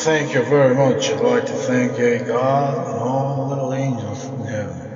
thank you very much. I'd like to thank God and all the little angels in heaven.